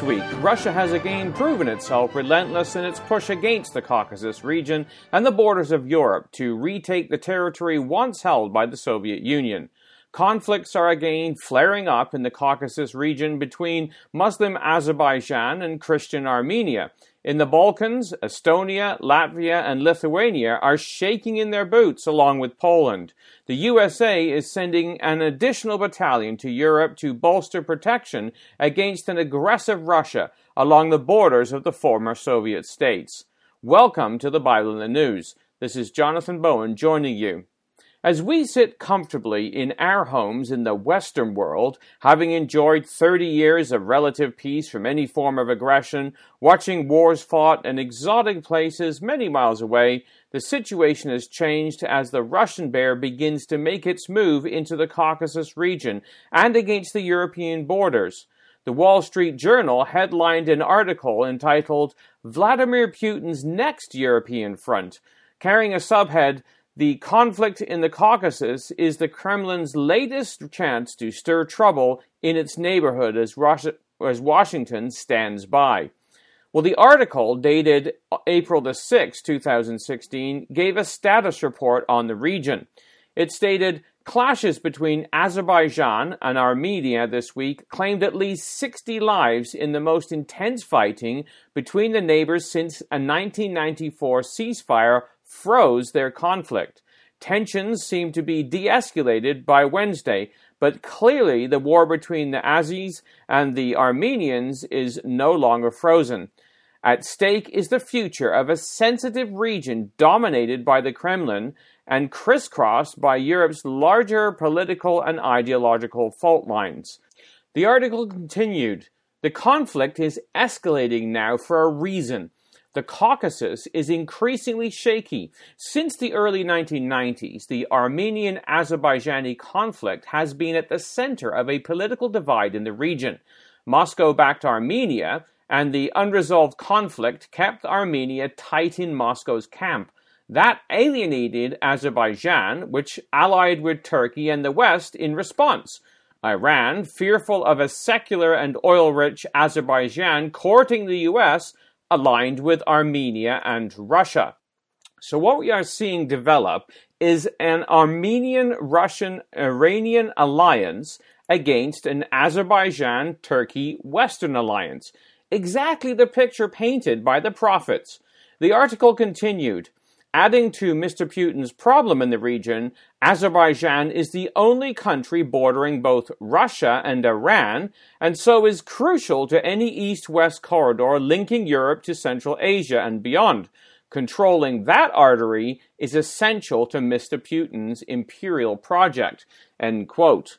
This week, Russia has again proven itself relentless in its push against the Caucasus region and the borders of Europe to retake the territory once held by the Soviet Union. Conflicts are again flaring up in the Caucasus region between Muslim Azerbaijan and Christian Armenia. In the Balkans, Estonia, Latvia, and Lithuania are shaking in their boots along with Poland. The USA is sending an additional battalion to Europe to bolster protection against an aggressive Russia along the borders of the former Soviet states. Welcome to the Bible in the News. This is Jonathan Bowen joining you. As we sit comfortably in our homes in the Western world, having enjoyed 30 years of relative peace from any form of aggression, watching wars fought in exotic places many miles away, the situation has changed as the Russian bear begins to make its move into the Caucasus region and against the European borders. The Wall Street Journal headlined an article entitled Vladimir Putin's Next European Front, carrying a subhead the conflict in the Caucasus is the Kremlin's latest chance to stir trouble in its neighborhood as, Russia, as Washington stands by. Well, the article, dated April the 6th, 2016, gave a status report on the region. It stated clashes between Azerbaijan and Armenia this week claimed at least 60 lives in the most intense fighting between the neighbors since a 1994 ceasefire froze their conflict. Tensions seem to be de escalated by Wednesday, but clearly the war between the Azis and the Armenians is no longer frozen. At stake is the future of a sensitive region dominated by the Kremlin and crisscrossed by Europe's larger political and ideological fault lines. The article continued The conflict is escalating now for a reason the Caucasus is increasingly shaky. Since the early 1990s, the Armenian Azerbaijani conflict has been at the center of a political divide in the region. Moscow backed Armenia, and the unresolved conflict kept Armenia tight in Moscow's camp. That alienated Azerbaijan, which allied with Turkey and the West in response. Iran, fearful of a secular and oil rich Azerbaijan courting the US, aligned with Armenia and Russia. So, what we are seeing develop is an Armenian Russian Iranian alliance against an Azerbaijan Turkey Western alliance. Exactly the picture painted by the prophets. The article continued Adding to Mr. Putin's problem in the region, Azerbaijan is the only country bordering both Russia and Iran, and so is crucial to any east west corridor linking Europe to Central Asia and beyond. Controlling that artery is essential to Mr. Putin's imperial project. End quote.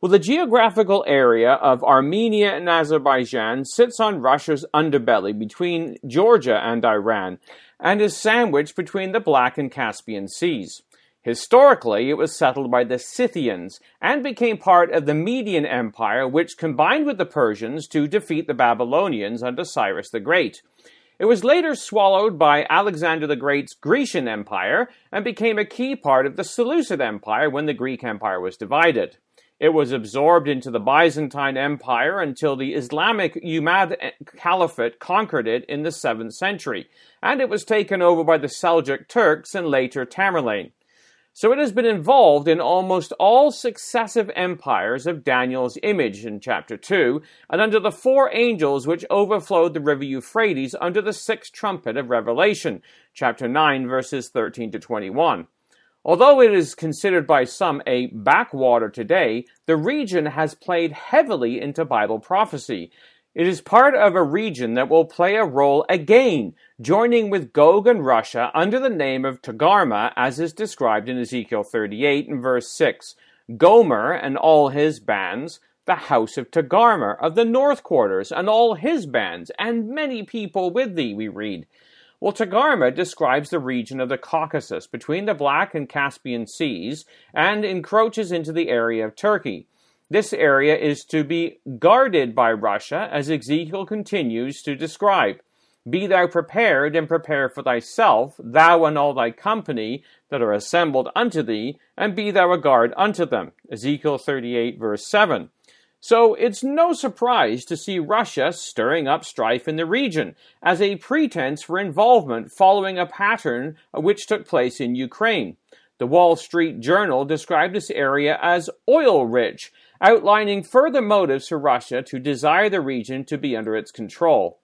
Well, the geographical area of Armenia and Azerbaijan sits on Russia's underbelly between Georgia and Iran and is sandwiched between the Black and Caspian Seas. Historically, it was settled by the Scythians and became part of the Median Empire, which combined with the Persians to defeat the Babylonians under Cyrus the Great. It was later swallowed by Alexander the Great's Grecian Empire and became a key part of the Seleucid Empire when the Greek Empire was divided. It was absorbed into the Byzantine Empire until the Islamic Umayyad Caliphate conquered it in the 7th century, and it was taken over by the Seljuk Turks and later Tamerlane. So it has been involved in almost all successive empires of Daniel's image in chapter 2, and under the four angels which overflowed the river Euphrates under the sixth trumpet of Revelation, chapter 9, verses 13 to 21. Although it is considered by some a backwater today, the region has played heavily into Bible prophecy. It is part of a region that will play a role again, joining with Gog and Russia under the name of Togarmah, as is described in Ezekiel 38 and verse 6. Gomer and all his bands, the house of Togarmah of the north quarters, and all his bands, and many people with thee, we read. Well, Togarmah describes the region of the Caucasus between the Black and Caspian Seas and encroaches into the area of Turkey. This area is to be guarded by Russia, as Ezekiel continues to describe. Be thou prepared and prepare for thyself, thou and all thy company that are assembled unto thee, and be thou a guard unto them. Ezekiel 38, verse 7. So it's no surprise to see Russia stirring up strife in the region as a pretense for involvement following a pattern which took place in Ukraine. The Wall Street Journal described this area as oil rich, outlining further motives for Russia to desire the region to be under its control.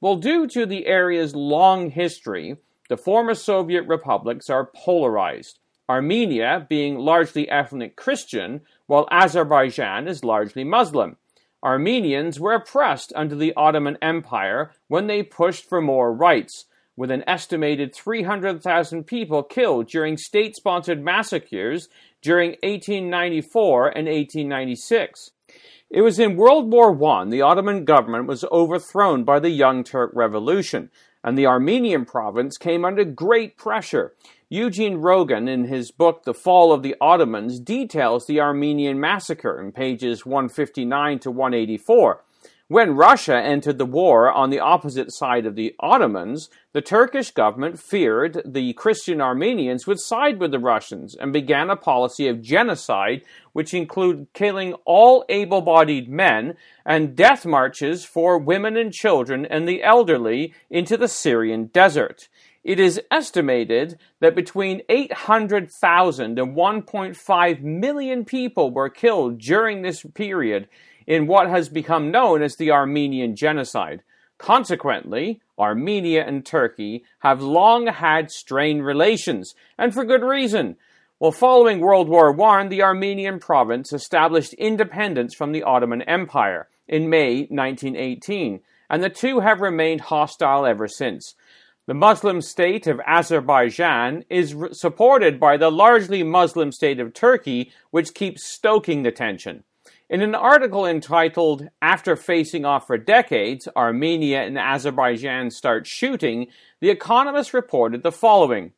Well, due to the area's long history, the former Soviet republics are polarized. Armenia being largely ethnic Christian, while Azerbaijan is largely Muslim. Armenians were oppressed under the Ottoman Empire when they pushed for more rights, with an estimated 300,000 people killed during state sponsored massacres during 1894 and 1896. It was in World War I the Ottoman government was overthrown by the Young Turk Revolution, and the Armenian province came under great pressure. Eugene Rogan, in his book The Fall of the Ottomans, details the Armenian massacre in pages 159 to 184. When Russia entered the war on the opposite side of the Ottomans, the Turkish government feared the Christian Armenians would side with the Russians and began a policy of genocide, which included killing all able bodied men and death marches for women and children and the elderly into the Syrian desert. It is estimated that between 800,000 and 1.5 million people were killed during this period in what has become known as the Armenian Genocide. Consequently, Armenia and Turkey have long had strained relations, and for good reason. Well, following World War I, the Armenian province established independence from the Ottoman Empire in May 1918, and the two have remained hostile ever since. The Muslim state of Azerbaijan is supported by the largely Muslim state of Turkey, which keeps stoking the tension. In an article entitled After Facing Off for Decades, Armenia and Azerbaijan Start Shooting, The Economist reported the following.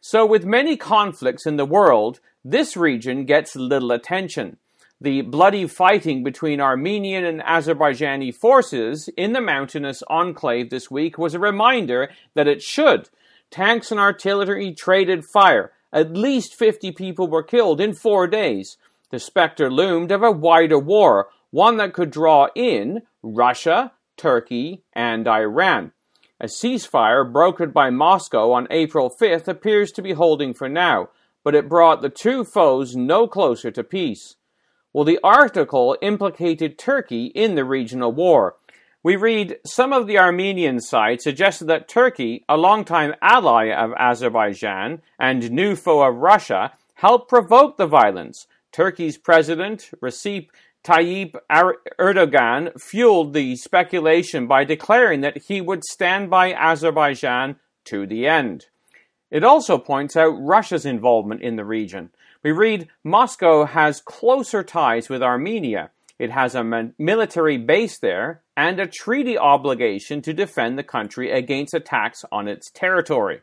So, with many conflicts in the world, this region gets little attention. The bloody fighting between Armenian and Azerbaijani forces in the mountainous enclave this week was a reminder that it should. Tanks and artillery traded fire. At least 50 people were killed in four days the specter loomed of a wider war, one that could draw in Russia, Turkey, and Iran. A ceasefire brokered by Moscow on April 5th appears to be holding for now, but it brought the two foes no closer to peace. Well, the article implicated Turkey in the regional war. We read some of the Armenian side suggested that Turkey, a longtime ally of Azerbaijan and new foe of Russia, helped provoke the violence, Turkey's president, Recep Tayyip er-, Erdogan, fueled the speculation by declaring that he would stand by Azerbaijan to the end. It also points out Russia's involvement in the region. We read Moscow has closer ties with Armenia. It has a military base there and a treaty obligation to defend the country against attacks on its territory.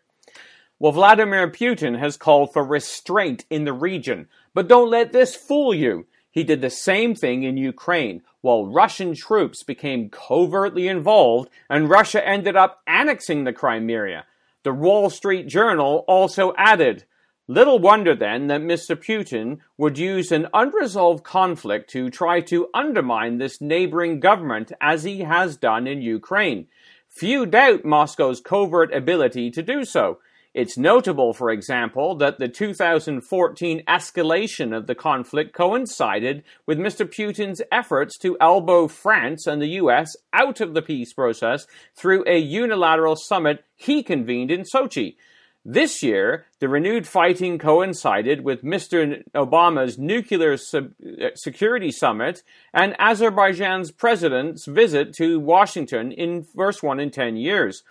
Well, Vladimir Putin has called for restraint in the region, but don't let this fool you. He did the same thing in Ukraine, while Russian troops became covertly involved and Russia ended up annexing the Crimea. The Wall Street Journal also added, Little wonder then that Mr. Putin would use an unresolved conflict to try to undermine this neighboring government as he has done in Ukraine. Few doubt Moscow's covert ability to do so. It's notable, for example, that the 2014 escalation of the conflict coincided with Mr. Putin's efforts to elbow France and the US out of the peace process through a unilateral summit he convened in Sochi. This year, the renewed fighting coincided with Mr. Obama's nuclear sub- uh, security summit and Azerbaijan's president's visit to Washington in first one in 10 years.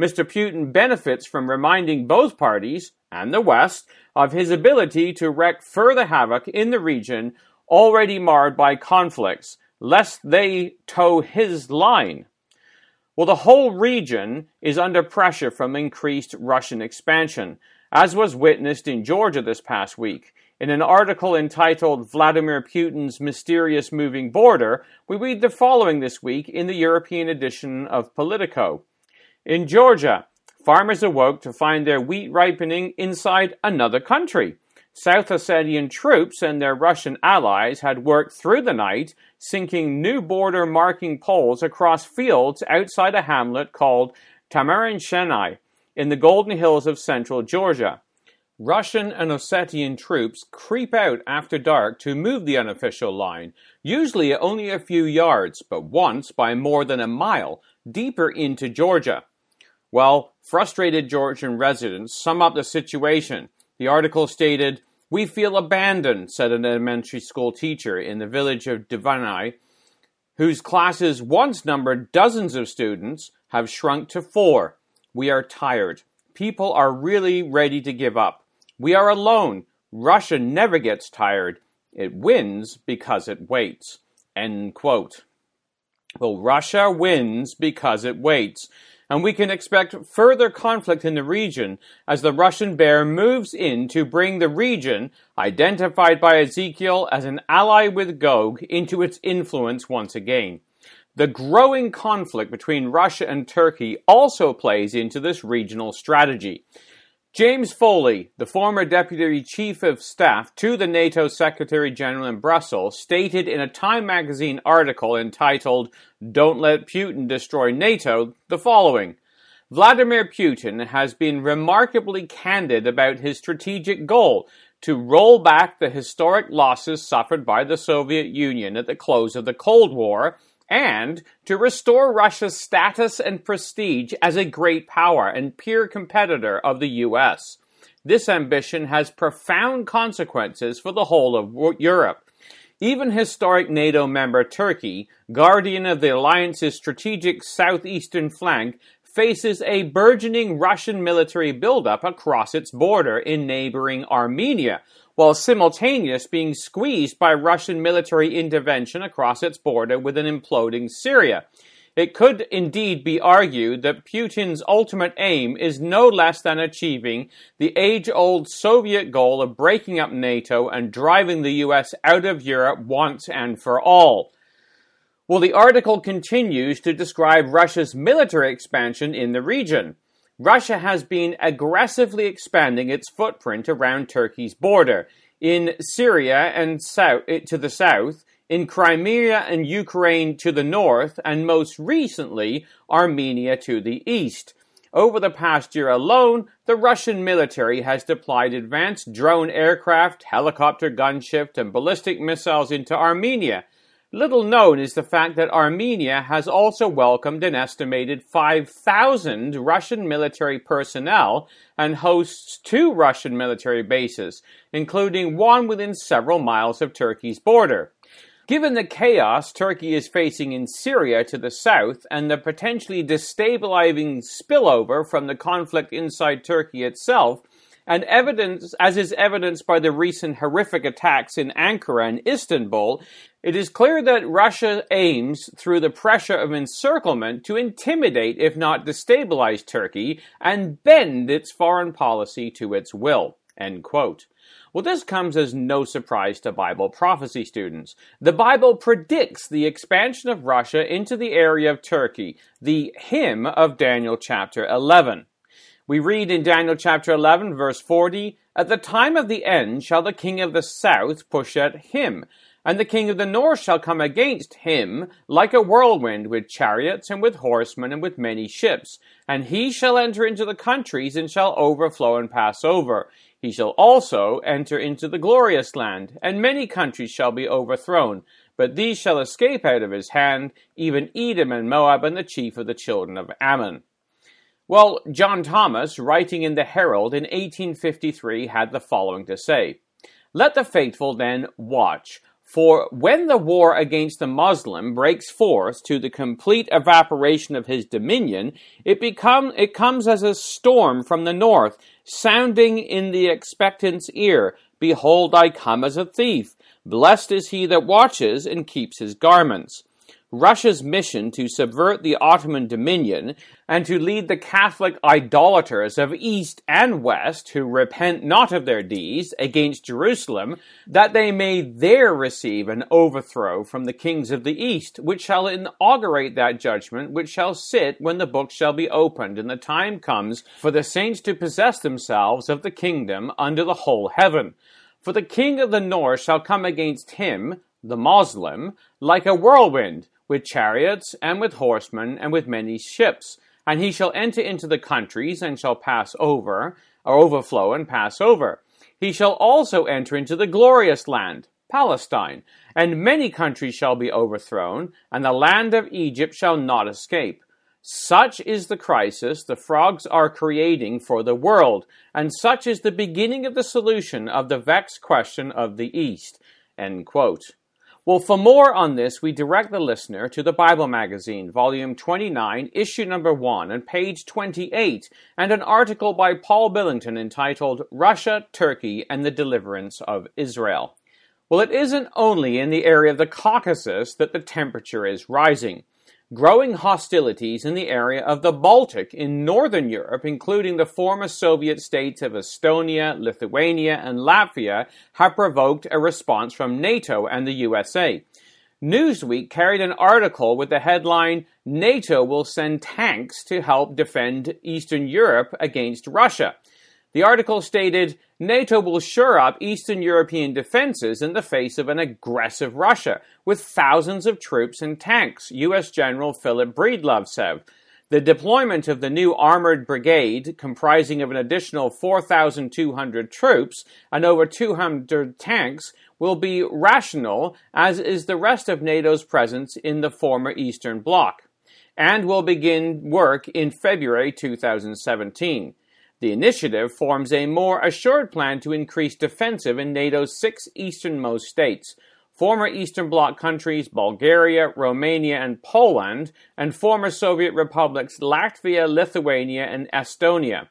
Mr. Putin benefits from reminding both parties and the West of his ability to wreak further havoc in the region already marred by conflicts, lest they toe his line. Well, the whole region is under pressure from increased Russian expansion, as was witnessed in Georgia this past week. In an article entitled Vladimir Putin's Mysterious Moving Border, we read the following this week in the European edition of Politico. In Georgia, farmers awoke to find their wheat ripening inside another country. South Ossetian troops and their Russian allies had worked through the night, sinking new border marking poles across fields outside a hamlet called Tamarinshchenai in the Golden Hills of central Georgia. Russian and Ossetian troops creep out after dark to move the unofficial line, usually only a few yards, but once by more than a mile, deeper into Georgia. Well, frustrated Georgian residents sum up the situation the article stated, We feel abandoned, said an elementary school teacher in the village of Divanai, whose classes once numbered dozens of students have shrunk to four. We are tired. People are really ready to give up. We are alone. Russia never gets tired. It wins because it waits. End quote. Well, Russia wins because it waits and we can expect further conflict in the region as the Russian bear moves in to bring the region, identified by Ezekiel as an ally with Gog, into its influence once again. The growing conflict between Russia and Turkey also plays into this regional strategy. James Foley, the former Deputy Chief of Staff to the NATO Secretary General in Brussels, stated in a Time magazine article entitled Don't Let Putin Destroy NATO the following. Vladimir Putin has been remarkably candid about his strategic goal to roll back the historic losses suffered by the Soviet Union at the close of the Cold War and to restore Russia's status and prestige as a great power and peer competitor of the US. This ambition has profound consequences for the whole of Europe. Even historic NATO member Turkey, guardian of the alliance's strategic southeastern flank, faces a burgeoning Russian military buildup across its border in neighboring Armenia, while simultaneously being squeezed by Russian military intervention across its border with an imploding Syria. It could indeed be argued that Putin's ultimate aim is no less than achieving the age old Soviet goal of breaking up NATO and driving the US out of Europe once and for all. Well, the article continues to describe Russia's military expansion in the region. Russia has been aggressively expanding its footprint around Turkey's border, in Syria and south, eh, to the south, in Crimea and Ukraine to the north, and most recently, Armenia to the east. Over the past year alone, the Russian military has deployed advanced drone aircraft, helicopter gunship, and ballistic missiles into Armenia, Little known is the fact that Armenia has also welcomed an estimated 5,000 Russian military personnel and hosts two Russian military bases, including one within several miles of Turkey's border. Given the chaos Turkey is facing in Syria to the south and the potentially destabilizing spillover from the conflict inside Turkey itself, and evidence, as is evidenced by the recent horrific attacks in Ankara and Istanbul, it is clear that Russia aims, through the pressure of encirclement, to intimidate, if not destabilize Turkey, and bend its foreign policy to its will. End quote. Well, this comes as no surprise to Bible prophecy students. The Bible predicts the expansion of Russia into the area of Turkey, the hymn of Daniel chapter 11. We read in Daniel chapter 11, verse 40 At the time of the end shall the king of the south push at him, and the king of the north shall come against him like a whirlwind with chariots and with horsemen and with many ships. And he shall enter into the countries and shall overflow and pass over. He shall also enter into the glorious land, and many countries shall be overthrown. But these shall escape out of his hand, even Edom and Moab and the chief of the children of Ammon. Well, John Thomas, writing in the Herald in 1853, had the following to say Let the faithful then watch. For when the war against the Moslem breaks forth to the complete evaporation of his dominion, it become it comes as a storm from the north, sounding in the expectant's ear, Behold, I come as a thief. Blessed is he that watches and keeps his garments. Russia's mission to subvert the Ottoman dominion and to lead the Catholic idolaters of East and West who repent not of their deeds against Jerusalem, that they may there receive an overthrow from the kings of the East, which shall inaugurate that judgment which shall sit when the book shall be opened, and the time comes for the saints to possess themselves of the kingdom under the whole heaven. For the king of the north shall come against him, the Moslem, like a whirlwind, with chariots, and with horsemen, and with many ships. And he shall enter into the countries, and shall pass over, or overflow and pass over. He shall also enter into the glorious land, Palestine, and many countries shall be overthrown, and the land of Egypt shall not escape. Such is the crisis the frogs are creating for the world, and such is the beginning of the solution of the vexed question of the East. Well, for more on this, we direct the listener to the Bible Magazine, Volume 29, Issue Number 1, and page 28, and an article by Paul Billington entitled Russia, Turkey, and the Deliverance of Israel. Well, it isn't only in the area of the Caucasus that the temperature is rising. Growing hostilities in the area of the Baltic in northern Europe, including the former Soviet states of Estonia, Lithuania, and Latvia, have provoked a response from NATO and the USA. Newsweek carried an article with the headline NATO will send tanks to help defend Eastern Europe against Russia. The article stated NATO will shore up Eastern European defenses in the face of an aggressive Russia, with thousands of troops and tanks, U.S. General Philip Breedlove said. The deployment of the new armored brigade, comprising of an additional 4,200 troops and over 200 tanks, will be rational, as is the rest of NATO's presence in the former Eastern Bloc, and will begin work in February 2017. The initiative forms a more assured plan to increase defensive in NATO's six easternmost states, former Eastern Bloc countries Bulgaria, Romania, and Poland, and former Soviet republics Latvia, Lithuania, and Estonia.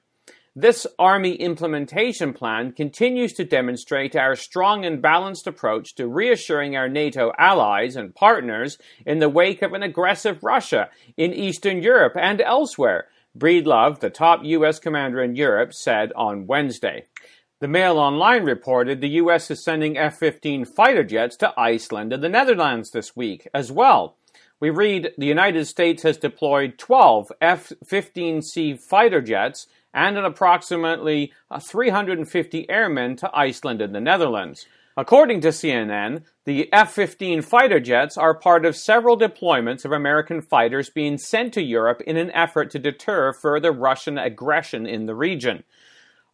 This Army implementation plan continues to demonstrate our strong and balanced approach to reassuring our NATO allies and partners in the wake of an aggressive Russia in Eastern Europe and elsewhere, Breedlove, the top U.S. commander in Europe, said on Wednesday. The Mail Online reported the U.S. is sending F 15 fighter jets to Iceland and the Netherlands this week as well. We read the United States has deployed 12 F 15C fighter jets and an approximately 350 airmen to Iceland and the Netherlands. According to CNN, the F 15 fighter jets are part of several deployments of American fighters being sent to Europe in an effort to deter further Russian aggression in the region.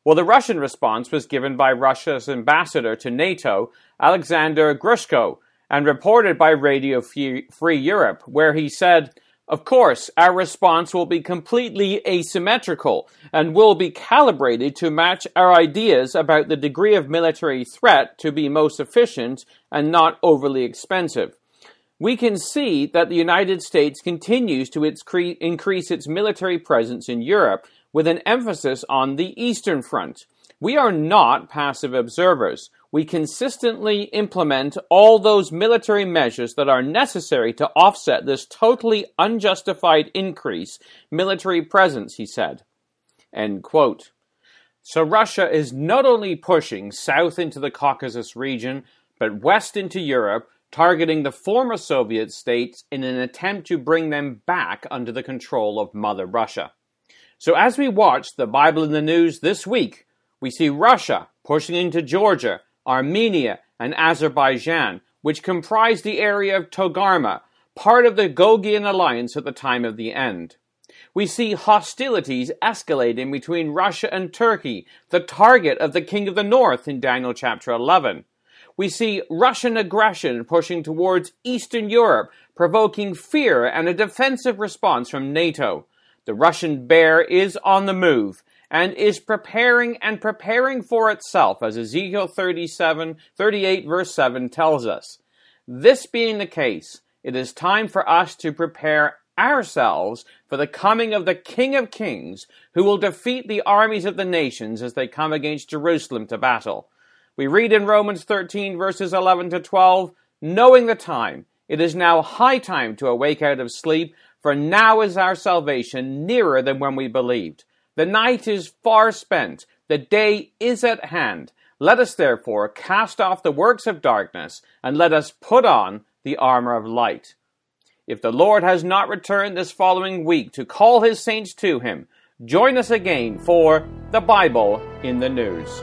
Well, the Russian response was given by Russia's ambassador to NATO, Alexander Grushko, and reported by Radio Free Europe, where he said, of course, our response will be completely asymmetrical and will be calibrated to match our ideas about the degree of military threat to be most efficient and not overly expensive. We can see that the United States continues to increase its military presence in Europe with an emphasis on the Eastern Front. We are not passive observers we consistently implement all those military measures that are necessary to offset this totally unjustified increase military presence, he said. So Russia is not only pushing south into the Caucasus region, but west into Europe, targeting the former Soviet states in an attempt to bring them back under the control of Mother Russia. So as we watch the Bible in the news this week, we see Russia pushing into Georgia, Armenia, and Azerbaijan, which comprised the area of Togarmah, part of the Gogian alliance at the time of the end. We see hostilities escalating between Russia and Turkey, the target of the King of the North in Daniel chapter 11. We see Russian aggression pushing towards Eastern Europe, provoking fear and a defensive response from NATO. The Russian bear is on the move, and is preparing and preparing for itself, as Ezekiel 37, 38, verse 7 tells us. This being the case, it is time for us to prepare ourselves for the coming of the King of Kings, who will defeat the armies of the nations as they come against Jerusalem to battle. We read in Romans 13, verses 11 to 12, knowing the time, it is now high time to awake out of sleep, for now is our salvation nearer than when we believed. The night is far spent, the day is at hand. Let us therefore cast off the works of darkness, and let us put on the armor of light. If the Lord has not returned this following week to call his saints to him, join us again for the Bible in the News.